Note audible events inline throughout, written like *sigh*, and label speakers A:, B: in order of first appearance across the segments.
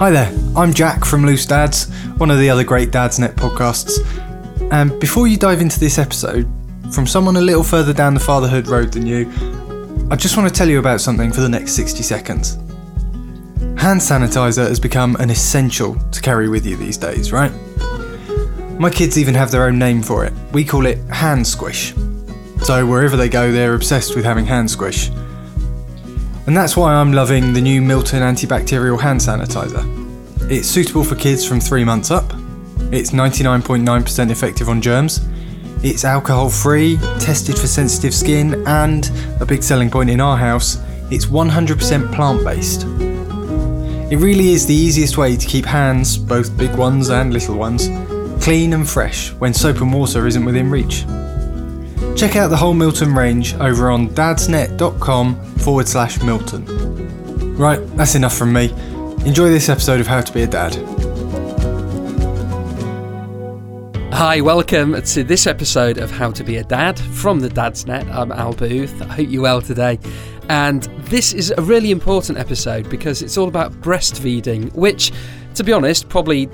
A: Hi there, I'm Jack from Loose Dads, one of the other great Dadsnet podcasts. And before you dive into this episode, from someone a little further down the fatherhood road than you, I just want to tell you about something for the next 60 seconds. Hand sanitizer has become an essential to carry with you these days, right? My kids even have their own name for it. We call it hand squish. So wherever they go, they're obsessed with having hand squish. And that's why I'm loving the new Milton antibacterial hand sanitizer. It's suitable for kids from three months up. It's 99.9% effective on germs. It's alcohol free, tested for sensitive skin, and a big selling point in our house, it's 100% plant based. It really is the easiest way to keep hands, both big ones and little ones, clean and fresh when soap and water isn't within reach. Check out the whole Milton range over on dadsnet.com forward slash Milton. Right, that's enough from me. Enjoy this episode of How to Be a Dad.
B: Hi, welcome to this episode of How to Be a Dad from the Dadsnet. I'm Al Booth. I hope you're well today. And this is a really important episode because it's all about breastfeeding, which, to be honest, probably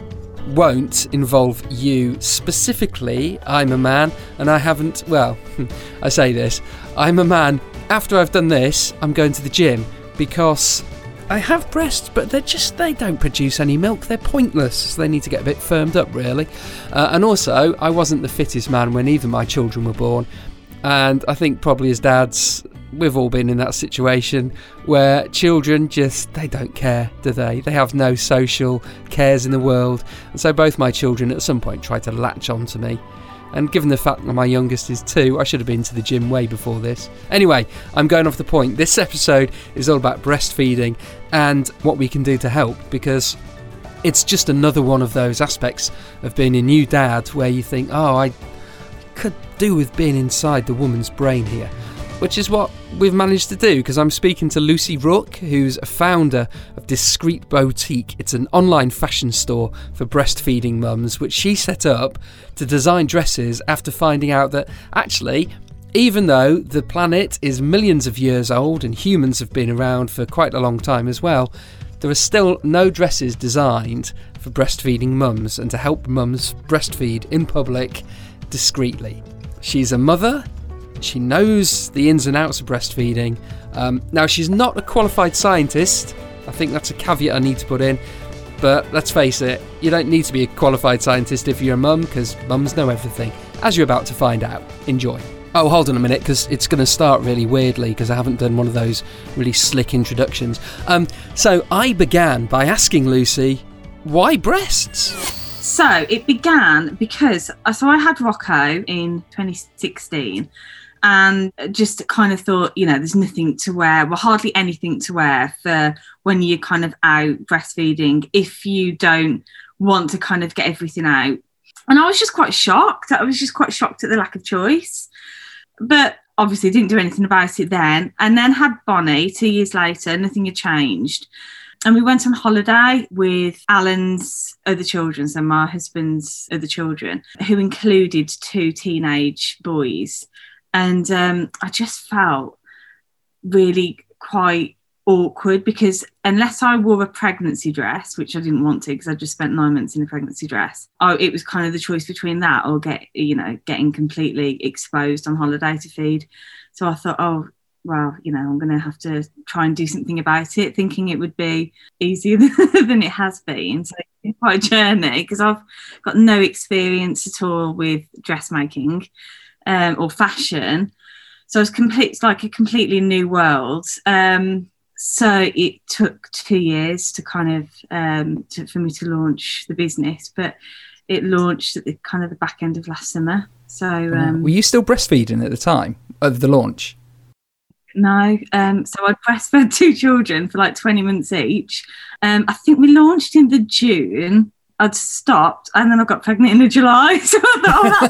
B: won't involve you specifically. I'm a man and I haven't, well, *laughs* I say this, I'm a man. After I've done this, I'm going to the gym because I have breasts, but they're just, they don't produce any milk. They're pointless. So they need to get a bit firmed up, really. Uh, and also, I wasn't the fittest man when either my children were born. And I think probably as dads, we've all been in that situation where children just they don't care do they they have no social cares in the world and so both my children at some point tried to latch on to me and given the fact that my youngest is two, I should have been to the gym way before this. Anyway, I'm going off the point. This episode is all about breastfeeding and what we can do to help because it's just another one of those aspects of being a new dad where you think, oh, I could do with being inside the woman's brain here which is what we've managed to do because I'm speaking to Lucy Rook, who's a founder of Discreet Boutique. It's an online fashion store for breastfeeding mums, which she set up to design dresses after finding out that actually, even though the planet is millions of years old and humans have been around for quite a long time as well, there are still no dresses designed for breastfeeding mums and to help mums breastfeed in public discreetly. She's a mother she knows the ins and outs of breastfeeding. Um, now, she's not a qualified scientist. I think that's a caveat I need to put in. But let's face it, you don't need to be a qualified scientist if you're a mum, because mums know everything, as you're about to find out. Enjoy. Oh, hold on a minute, because it's going to start really weirdly, because I haven't done one of those really slick introductions. Um, so I began by asking Lucy, why breasts?
C: So it began because so I had Rocco in 2016 and just kind of thought, you know, there's nothing to wear, well, hardly anything to wear for when you're kind of out breastfeeding if you don't want to kind of get everything out. And I was just quite shocked. I was just quite shocked at the lack of choice. But obviously didn't do anything about it then. And then had Bonnie two years later, nothing had changed. And we went on holiday with Alan's other children, so my husband's other children, who included two teenage boys and um, I just felt really quite awkward because unless I wore a pregnancy dress, which I didn't want to because I just spent nine months in a pregnancy dress, oh, it was kind of the choice between that or get you know getting completely exposed on holiday to feed. So I thought, oh well, you know, I'm going to have to try and do something about it, thinking it would be easier *laughs* than it has been. So it's quite a journey because I've got no experience at all with dressmaking um, or fashion. So it's complete, it's like a completely new world. Um, so it took two years to kind of um, to, for me to launch the business, but it launched at the kind of the back end of last summer. So um,
B: were you still breastfeeding at the time of the launch?
C: No, um, so I breastfed *laughs* two children for like twenty months each. Um, I think we launched in the June, I'd stopped and then I got pregnant in July. *laughs* So
B: oh,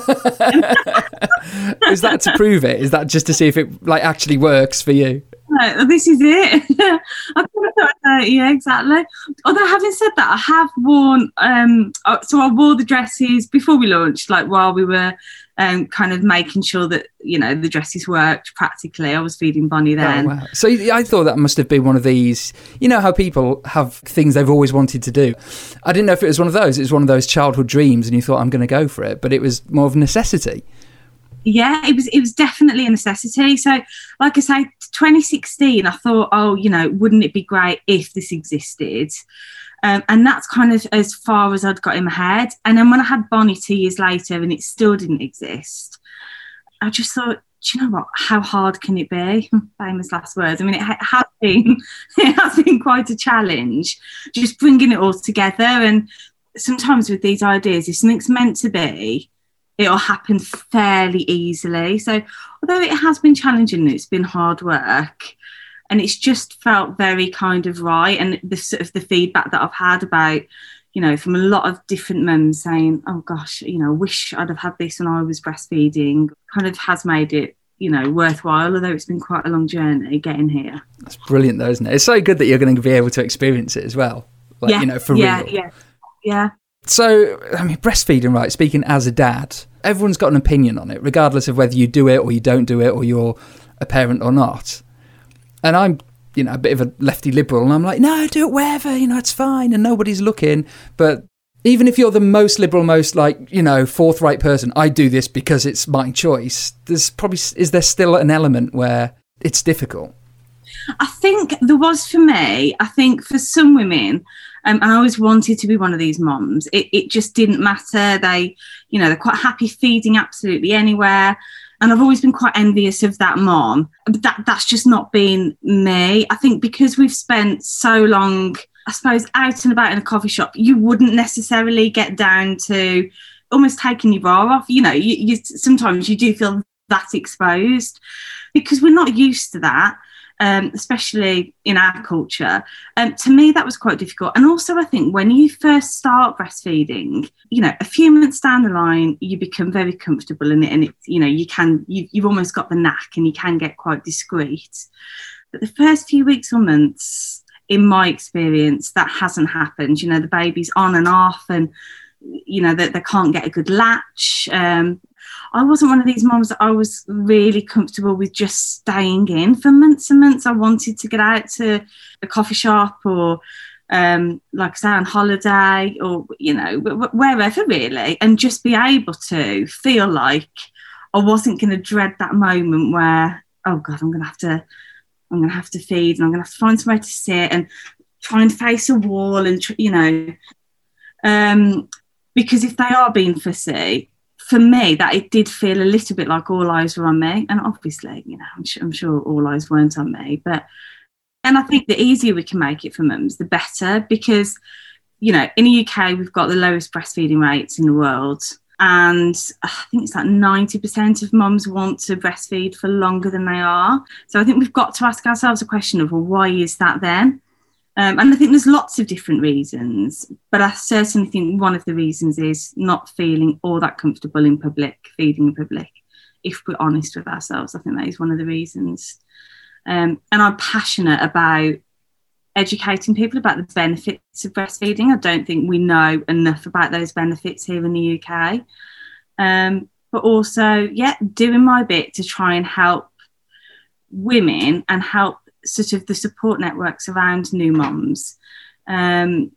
B: *laughs* Is that to prove it? Is that just to see if it like actually works for you?
C: Like, this is it. *laughs* I thought, uh, yeah, exactly. Although having said that, I have worn. Um, uh, so I wore the dresses before we launched, like while we were um, kind of making sure that you know the dresses worked practically. I was feeding Bonnie
B: Oh,
C: then.
B: wow. So I thought that must have been one of these. You know how people have things they've always wanted to do. I didn't know if it was one of those. It was one of those childhood dreams, and you thought I'm going to go for it, but it was more of a necessity.
C: yeah it was it was definitely a necessity so like i say 2016 i thought oh you know wouldn't it be great if this existed? Um, and that's kind of as far as i'd got in my head. And then when i had bonnie two years later and it still didn't exist i just thought do you know what? How hard can it be? *laughs* Famous last words. I mean it ha- has been *laughs* it has been quite a challenge just bringing it all together. And sometimes with these ideas if something's meant to be it'll happen fairly easily. So, although it has been challenging, and it's been hard work, and it's just felt very kind of right. And the sort of the feedback that I've had about, you know, from a lot of different mums saying, "Oh gosh, you know, wish I'd have had this when I was breastfeeding," kind of has made it. You know, worthwhile, although it's been quite a long journey getting here.
B: That's brilliant, though, isn't it? It's so good that you're going to be able to experience it as well. Like,
C: yeah,
B: you know, for
C: yeah,
B: real.
C: yeah, yeah.
B: So, I mean, breastfeeding, right? Speaking as a dad, everyone's got an opinion on it, regardless of whether you do it or you don't do it or you're a parent or not. And I'm, you know, a bit of a lefty liberal, and I'm like, no, do it wherever, you know, it's fine, and nobody's looking. But even if you're the most liberal, most like, you know, forthright person, I do this because it's my choice. There's probably is there still an element where it's difficult?
C: I think there was for me. I think for some women, um, and I always wanted to be one of these moms. It, it just didn't matter. They, you know, they're quite happy feeding absolutely anywhere. And I've always been quite envious of that mom. But that that's just not been me. I think because we've spent so long, I suppose, out and about in a coffee shop, you wouldn't necessarily get down to almost taking your bra off. You know, you, you sometimes you do feel that exposed because we're not used to that um, especially in our culture. Um, to me, that was quite difficult. And also, I think when you first start breastfeeding, you know, a few months down the line, you become very comfortable in it, and it's you know, you can you, you've almost got the knack, and you can get quite discreet. But the first few weeks or months, in my experience, that hasn't happened. You know, the baby's on and off, and you know that they, they can't get a good latch. Um, I wasn't one of these moms that I was really comfortable with just staying in for months and months. I wanted to get out to a coffee shop or, um, like I say, on holiday or, you know, wherever really, and just be able to feel like I wasn't going to dread that moment where, oh God, I'm going to have to, I'm going to have to feed and I'm going to have to find somewhere to sit and try and face a wall and, you know, um, because if they are being fussy, for me, that it did feel a little bit like all eyes were on me. And obviously, you know, I'm sure, I'm sure all eyes weren't on me. But, and I think the easier we can make it for mums, the better, because, you know, in the UK, we've got the lowest breastfeeding rates in the world. And uh, I think it's like 90% of mums want to breastfeed for longer than they are. So I think we've got to ask ourselves a question of, well, why is that then? Um, and I think there's lots of different reasons, but I certainly think one of the reasons is not feeling all that comfortable in public, feeding in public. If we're honest with ourselves, I think that is one of the reasons. Um, and I'm passionate about educating people about the benefits of breastfeeding. I don't think we know enough about those benefits here in the UK. Um, but also, yeah, doing my bit to try and help women and help sort of the support networks around new moms um,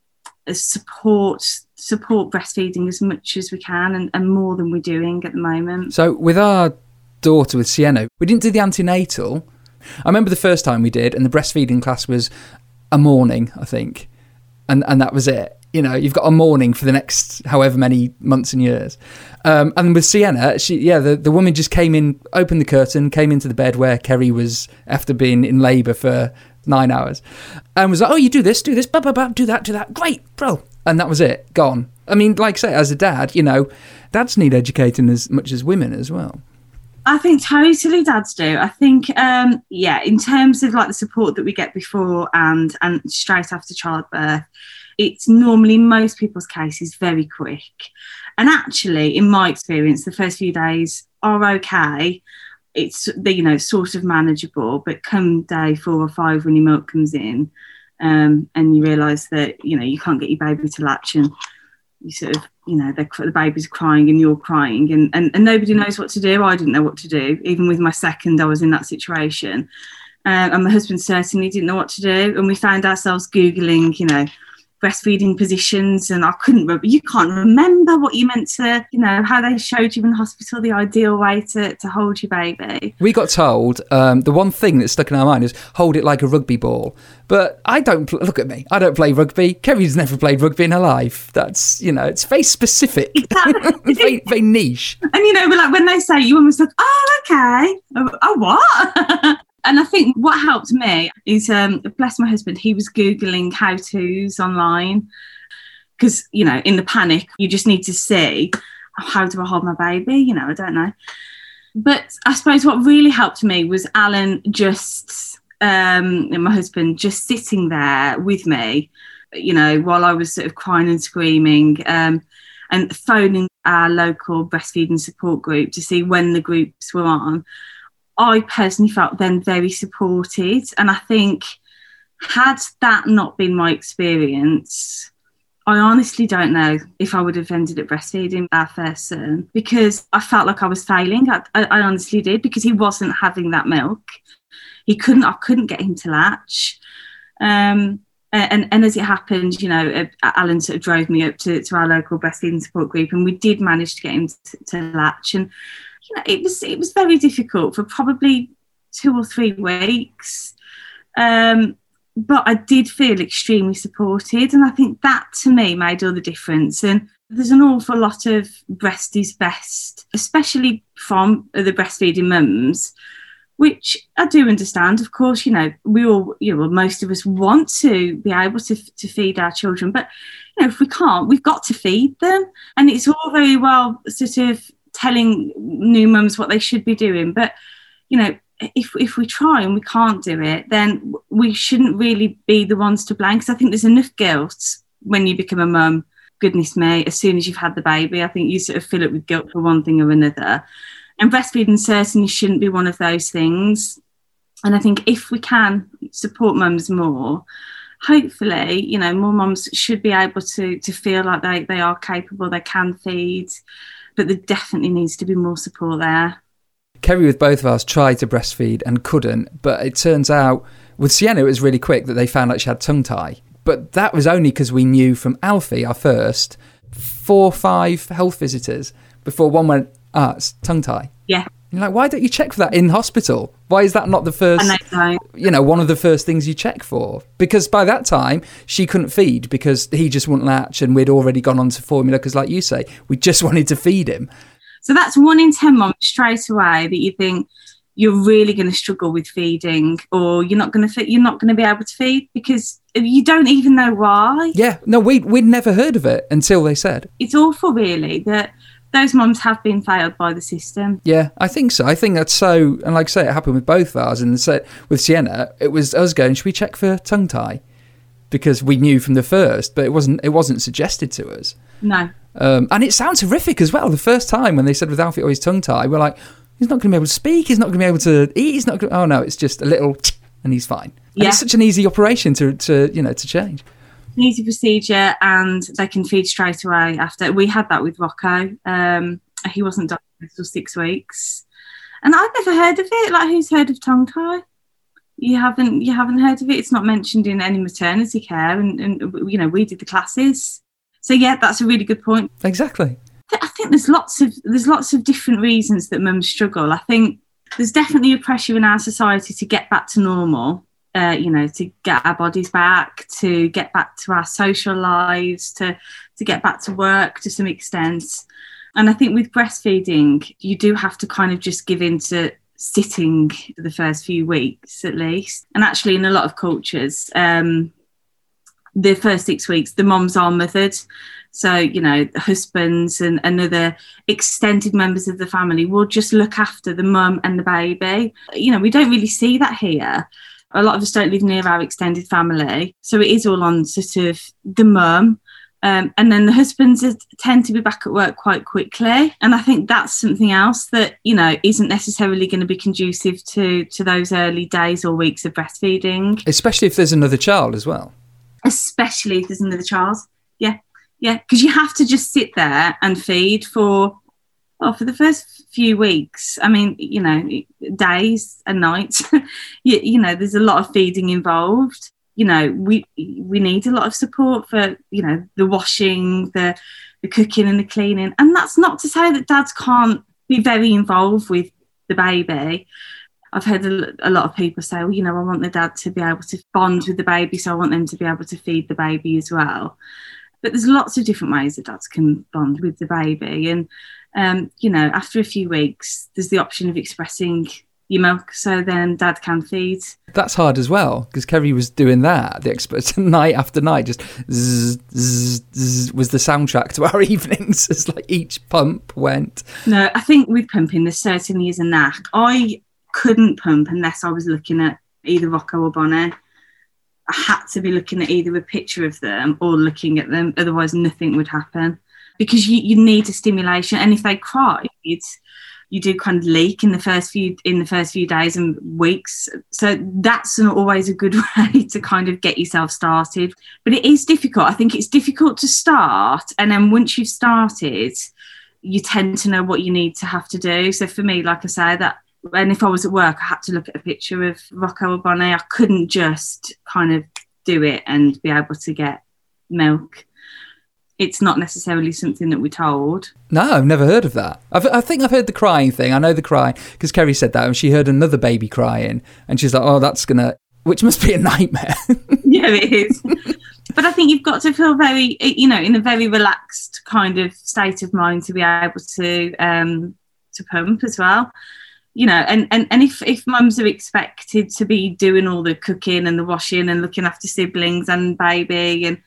C: support support breastfeeding as much as we can and, and, more than we're doing at the moment.
B: So with our daughter with Sienna, we didn't do the antenatal. I remember the first time we did, and the breastfeeding class was a morning, I think, and and that was it. You know, you've got a morning for the next however many months and years. Um, and with Sienna, she yeah, the, the woman just came in, opened the curtain, came into the bed where Kerry was after being in labour for nine hours, and was like, "Oh, you do this, do this, blah blah blah, do that, do that, great, bro," and that was it, gone. I mean, like I say, as a dad, you know, dads need educating as much as women as well.
C: I think totally dads do. I think, um, yeah, in terms of like the support that we get before and and straight after childbirth, it's normally most people's cases very quick. And actually, in my experience, the first few days are okay. it's you know sort of manageable. But come day four or five when your milk comes in, um, and you realise that you know you can't get your baby to latch and you sort of you know the baby's crying and you're crying and, and and nobody knows what to do i didn't know what to do even with my second i was in that situation uh, and my husband certainly didn't know what to do and we found ourselves googling you know breastfeeding positions and I couldn't remember you can't remember what you meant to you know how they showed you in hospital the ideal way to, to hold your baby.
B: We got told um, the one thing that stuck in our mind is hold it like a rugby ball. But I don't look at me I don't play rugby. Kerry's never played rugby in her life. That's you know it's very specific. *laughs* Exactly. *laughs* very, very niche.
C: And you know like when they say you almost like oh okay. Oh, oh what *laughs* And I think what helped me is, um, bless my husband, he was Googling how to's online. Because, you know, in the panic, you just need to see how do I hold my baby? You know, I don't know. But I suppose what really helped me was Alan just, um, my husband, just sitting there with me, you know, while I was sort of crying and screaming. Um, and phoning our local breastfeeding support group to see when the groups were on I personally felt then very supported. And I think, had that not been my experience, I honestly don't know if I would have ended up breastfeeding our first son because I felt like I was failing. I, I, honestly did because he wasn't having that milk. He couldn't. I couldn't get him to latch. Um, and, and as it happened, you know, uh, Alan sort of drove me up to, to our local breastfeeding support group, and we did manage to get him to, to latch. And you know, it was it was very difficult for probably two or three weeks. Um, but I did feel extremely supported, and I think that to me made all the difference. And there's an awful lot of breast is best, especially from the breastfeeding mums, which I do understand. Of course, you know, we all, you know, most of us want to be able to, to feed our children, but you know, if we can't, we've got to feed them. And it's all very well sort of telling new mums what they should be doing. But, you know, if, if we try and we can't do it, then we shouldn't really be the ones to blame. Because I think there's enough guilt when you become a mum. Goodness me, as soon as you've had the baby, I think you sort of fill it with guilt for one thing or another. And breastfeeding certainly shouldn't be one of those things. And I think if we can support mums more, hopefully, you know, more mums should be able to to feel like they, they are capable, they can feed, but there definitely needs to be more support there.
B: Kerry, with both of us, tried to breastfeed and couldn't, but it turns out with Sienna, it was really quick that they found out she had tongue tie. But that was only because we knew from Alfie, our first, four or five health visitors before one went, ah, it's tongue tie.
C: Yeah.
B: You're like, why don't you check for that in hospital? Why is that not the first, you know, one of the first things you check for? Because by that time, she couldn't feed because he just wouldn't latch and we'd already gone on to formula because, like you say, we just *laughs* wanted to feed him.
C: So that's one in 10 moms straight away that you think you're really going to struggle with feeding or you're not going to fit, you're not going to be able to feed because you don't even know why.
B: Yeah, no, we, we'd never heard of it until they said.
C: It's awful, really, that those mums have been failed by the system.
B: Yeah, I think so. I think that's so. And like I say, it happened with both of ours. And so with Sienna, it was us going, should we check for tongue tie? Because we knew from the first, but it wasn't. It wasn't suggested to us.
C: No.
B: Um, and it sounds horrific as well. The first time when they said with Alfie, oh, his tongue tie, we're like, he's not going to be able to speak. He's not going to be able to eat. He's not. Gonna, oh no, it's just a little, *tsk* and he's fine. And yeah. it's such an easy operation to, to you know to change
C: easy procedure and they can feed straight away after. We had that with Rocco. Um, he wasn't diagnosed for six weeks, and I've never heard of it. Like, who's heard of tongue tie? You haven't. You haven't heard of it. It's not mentioned in any maternity care, and, and you know we did the classes. So yeah, that's a really good point.
B: Exactly.
C: I think there's lots of there's lots of different reasons that mums struggle. I think there's definitely a pressure in our society to get back to normal uh, you know, to get our bodies back, to get back to our social lives, to to get back to work to some extent. And I think with breastfeeding, you do have to kind of just give in to sitting for the first few weeks at least. And actually, in a lot of cultures, um, the first six weeks, the moms are mothered. So, you know, the husbands and, and other extended members of the family will just look after the mum and the baby. You know, we don't really see that here a lot of us don't live near our extended family. So it is all on sort of the mum Um, and then the husbands tend to be back at work quite quickly. And I think that's something else that, you know, isn't necessarily going to be conducive to, to those early days or weeks of breastfeeding,
B: Especially if there's another child as well.
C: especially if there's another child. Yeah. Yeah. Because you have to just sit there and feed for, well, for the first few weeks. I mean, you know, days and nights. *laughs* you, you know, there's a lot of feeding involved. You know, we we need a lot of support for you know the washing, the the cooking and the cleaning. And that's not to say that dads can't be very involved with the baby. I've heard a, lot of people say, well, you know, I want the dad to be able to bond with the baby, so I want them to be able to feed the baby as well. But there's lots of different ways that dads can bond with the baby. And, um, you know, after a few weeks, there's the option of expressing your milk, so then dad can feed.
B: That's hard as well because Kerry was doing that the experts *laughs* night after night. Just zzz, zzz, zzz, was the soundtrack to our *laughs* evenings. It's like each pump went.
C: No, I think with pumping, there certainly is a knack. I couldn't pump unless I was looking at either Rocco or Bonnie. I had to be looking at either a picture of them or looking at them, otherwise nothing would happen. Because you, you need a stimulation, and if they cried, you do kind of leak in the first few in the first few days and weeks. So that's always a good *laughs* way to kind of get yourself started. But it is difficult. I think it's difficult to start, and then once you've started, you tend to know what you need to have to do. So for me, like I say, that and if I was at work, I had to look at a picture of Rocco or Bonnie. I couldn't just kind of do it and be able to get milk. It's not necessarily something that we're told.
B: No, I've never heard of that. I've, I think I've heard the crying thing. I know the crying because Kerry said that and she heard another baby crying and she's like, oh, that's gonna, which must be a *laughs* nightmare. *laughs*
C: yeah, it is. but I think you've got to feel very, you know, in a very relaxed kind of state of mind to be able to um, to pump as well. You know, and, and, and if, if mums are expected to be doing all the cooking and the washing and looking after siblings and baby, and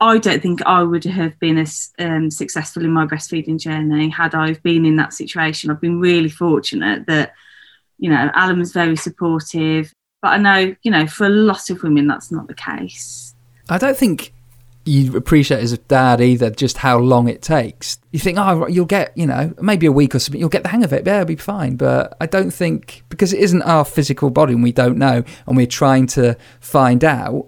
C: I don't think I would have been as um, successful in my breastfeeding journey had I been in that situation. I've been really fortunate that, you know, Alan was very supportive. But I know, you know, for a lot of women, that's not the case.
B: I don't think you appreciate as a dad either just how long it takes. You think, oh, you'll get, you know, maybe a week or something, you'll get the hang of it, yeah, it'll be fine. But I don't think, because it isn't our physical body and we don't know, and we're trying to find out,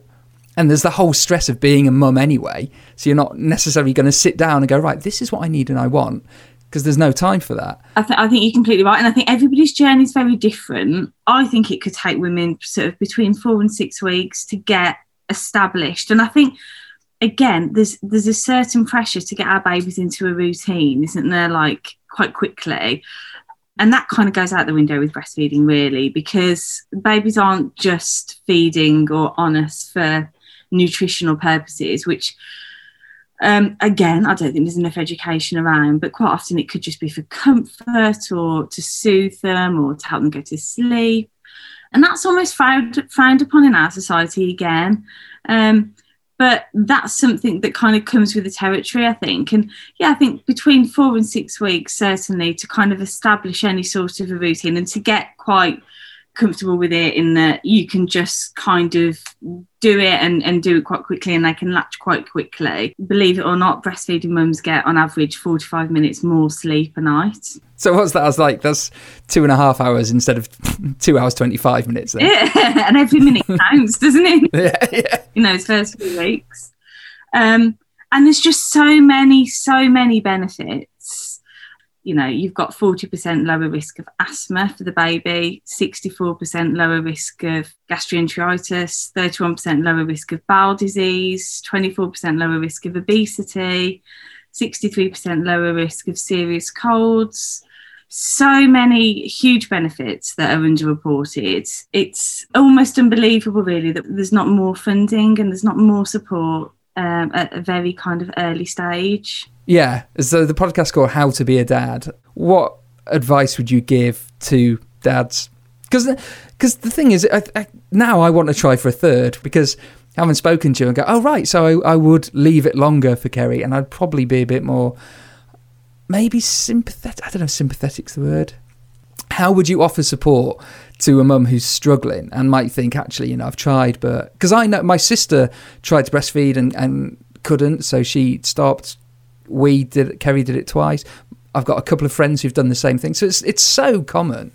B: and there's the whole stress of being a mum anyway, so you're not necessarily going to sit down and go, right, this is what I need and I want, because there's no time for that.
C: I, th- I think you're completely right. And I think everybody's journey is very different. I think it could take women sort of between four and six weeks to get established. And I think again, there's there's a certain pressure to get our babies into a routine, isn't there? Like quite quickly. And that kind of goes out the window with breastfeeding, really, because babies aren't just feeding or on us for nutritional purposes, which um, again, I don't think there's enough education around, but quite often it could just be for comfort or to soothe them or to help them go to sleep. And that's almost frowned, frowned upon in our society again. Um, but that's something that kind of comes with the territory, I think. And yeah, I think between four and six weeks, certainly, to kind of establish any sort of a routine and to get quite comfortable with it in that you can just kind of do it and, and do it quite quickly and they can latch quite quickly. Believe it or not, breastfeeding mums get on average 45 minutes more sleep a night.
B: So what's that? I was like, that's two and a half hours instead of *laughs* two hours, 25 minutes. Then.
C: Yeah, *laughs* and every minute *laughs* counts, doesn't it?
B: yeah, yeah.
C: In those first few weeks. Um, and there's just so many, so many benefits you know, you've got 40% lower risk of asthma for the baby, 64% lower risk of gastroenteritis, 31% lower risk of bowel disease, 24% lower risk of obesity, 63% lower risk of serious colds. So many huge benefits that are underreported. It's almost unbelievable, really, that there's not more funding and there's not more support um, at a very kind of early stage.
B: Yeah. So the podcast called "How to Be a Dad." What advice would you give to dads? Because because the thing is, I, I, now I want to try for a third because I haven't spoken to you and go, oh right, so I, I would leave it longer for Kerry, and I'd probably be a bit more maybe sympathetic. I don't know, if sympathetic's the word. How would you offer support to a mum who's struggling and might think, actually, you know, I've tried, but because I know my sister tried to breastfeed and, and couldn't, so she stopped. We did it, Kerry did it twice. I've got a couple of friends who've done the same thing. So it's it's so common.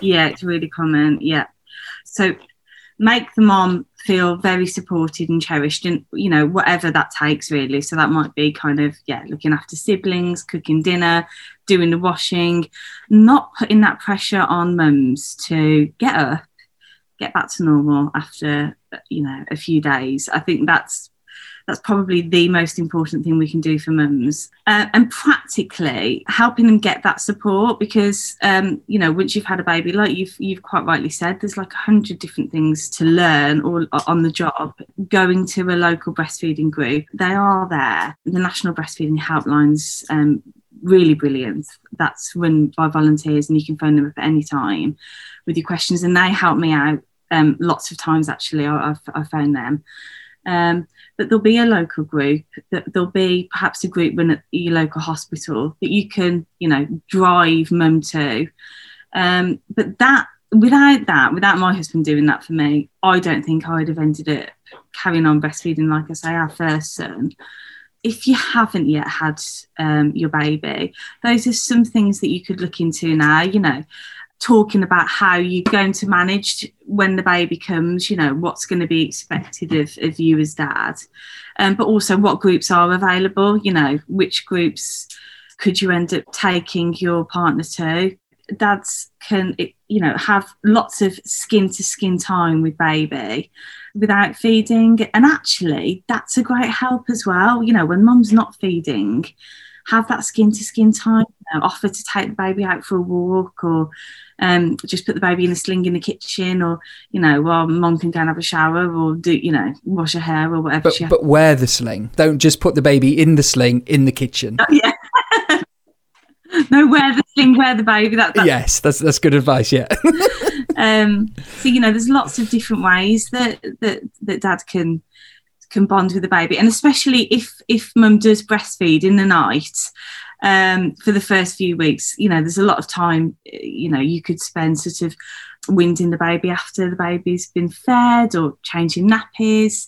C: Yeah, it's really common. Yeah. So make the mom feel very supported and cherished and you know whatever that takes really. So that might be kind of yeah looking after siblings cooking dinner doing the washing not putting that pressure on mums to get up get back to normal after you know a few days. I think that's that's probably the most important thing we can do for mums. Uh, and practically helping them get that support because um, you know once you've had a baby like you've you've quite rightly said there's like a hundred different things to learn or on the job. Going to a local breastfeeding group they are there. The national breastfeeding helplines um, really brilliant. That's run by volunteers and you can phone them up at any time with your questions and they help me out um, lots of times actually I, I've, I've found them um, but there'll be a local group that there'll be perhaps a group run at your local hospital that you can you know drive mum to. Um, but that without that without my husband doing that for me i don't think i'd have ended up carrying on breastfeeding like i say our first son. If you haven't yet had um, your baby those are some things that you could look into now you know talking about how you're going to manage when the baby comes, you know, what's going to be expected of, of you as dad, um, but also what groups are available, you know, which groups could you end up taking your partner to. Dads can, you know, have lots of skin to skin time with baby without feeding. And actually, that's a great help as well. You know, when mum's not feeding, have that skin to skin time, offer to take the baby out for a walk or um, just put the baby in a sling in the kitchen or, you know, while mom can go and have a shower or do, you know, wash her hair or whatever.
B: But, but wear the sling. Don't just put the baby in the sling in the kitchen.
C: Oh, *laughs* yeah. *laughs* no, wear the sling, wear the baby. That,
B: that's... Yes, that's, that's good advice, yeah. *laughs*
C: um, so, you know, there's lots of different ways that, that, that dad can can bond with the baby and especially if if mum does breastfeed in the night um, for the first few weeks. You know, there's a lot of time, you know, you could spend sort of winding the baby after the baby's been fed or changing nappies.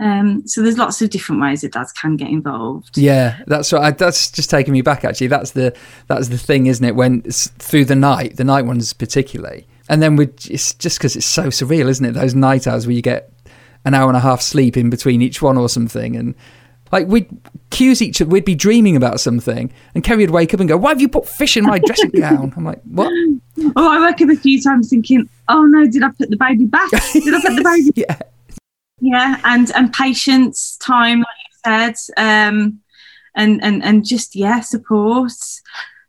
C: Um, so there's lots of different ways that dads can get involved.
B: Yeah, that's right. That's just taking me back. Actually, that's the that's the thing, isn't it? When through the night, the night ones particularly, and then we it's just because it's so surreal, isn't it? Those night hours where you get an hour and a half sleep in between each one or something, and like we'd accuse each other, we'd be dreaming about something, and Kerry would wake up and go, "Why have you put fish in my dressing gown?" I'm like, "What?" *laughs*
C: Oh, I woke up a few times thinking, "Oh no, did I put the baby back? Did I put the baby?" *laughs*
B: yeah,
C: yeah, and and patience, time, like you said, um, and and and just yeah, support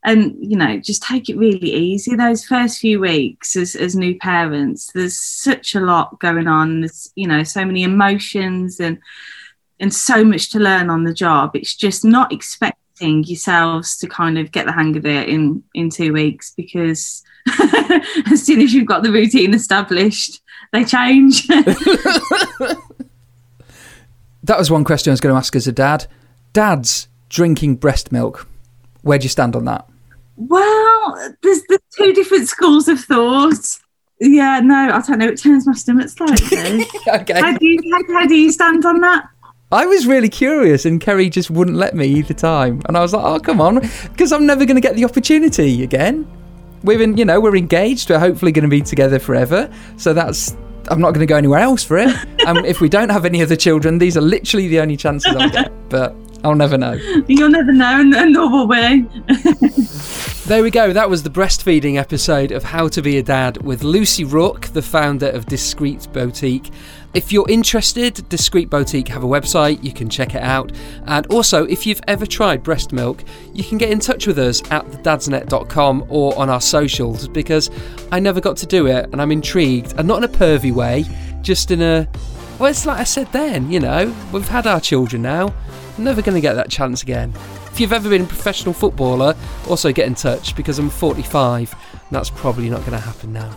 C: and you know just take it really easy those first few weeks as, as new parents there's such a lot going on there's you know so many emotions and and so much to learn on the job. It's just not expecting yourselves to kind of get the hang of it in in two weeks because *laughs* as soon as you've got the routine established, they change. *laughs*
B: that was one question I was going to ask as a dad. Dads drinking breast milk. Where do you stand on that?
C: Well, there's the two different schools of thought. Yeah, no, I don't know. It turns my stomach slightly. *laughs*
B: okay.
C: How do, you, how, how do you stand on that?
B: I was really curious, and Kerry just wouldn't let me either time. And I was like, "Oh, come on," because I'm never going to get the opportunity again. We're in, you know, we're engaged. We're hopefully going to be together forever. So that's I'm not going to go anywhere else for it. um, *laughs* if we don't have any other children, these are literally the only chances I'll get. But I'll never know.
C: You'll never know, and nor will we.
B: There we go. That was the breastfeeding episode of How to Be a Dad with Lucy Rook, the founder of Discreet Boutique. If you're interested, Discreet Boutique have a website, you can check it out. And also, if you've ever tried breast milk, you can get in touch with us at thedadsnet.com or on our socials because I never got to do it and I'm intrigued. And not in a pervy way, just in a. Well, it's like I said then, you know, we've had our children now. I'm never going to get that chance again. If you've ever been a professional footballer, also get in touch because I'm 45 and that's probably not going to happen now.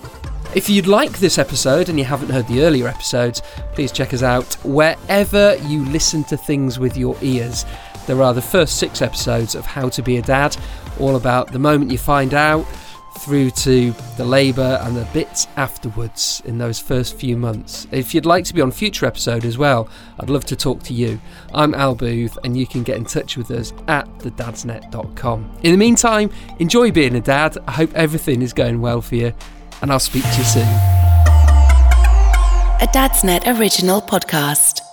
B: If you'd like this episode and you haven't heard the earlier episodes, please check us out wherever you listen to things with your ears. There are the first six episodes of How to Be a Dad, all about the moment you find out, through to the labour and the bits afterwards in those first few months. If you'd like to be on future episode as well, I'd love to talk to you. I'm Al Booth and you can get in touch with us at thedadsnet.com. In the meantime, enjoy being a dad. I hope everything is going well for you and I'll speak to you soon.
D: A Dadsnet original podcast.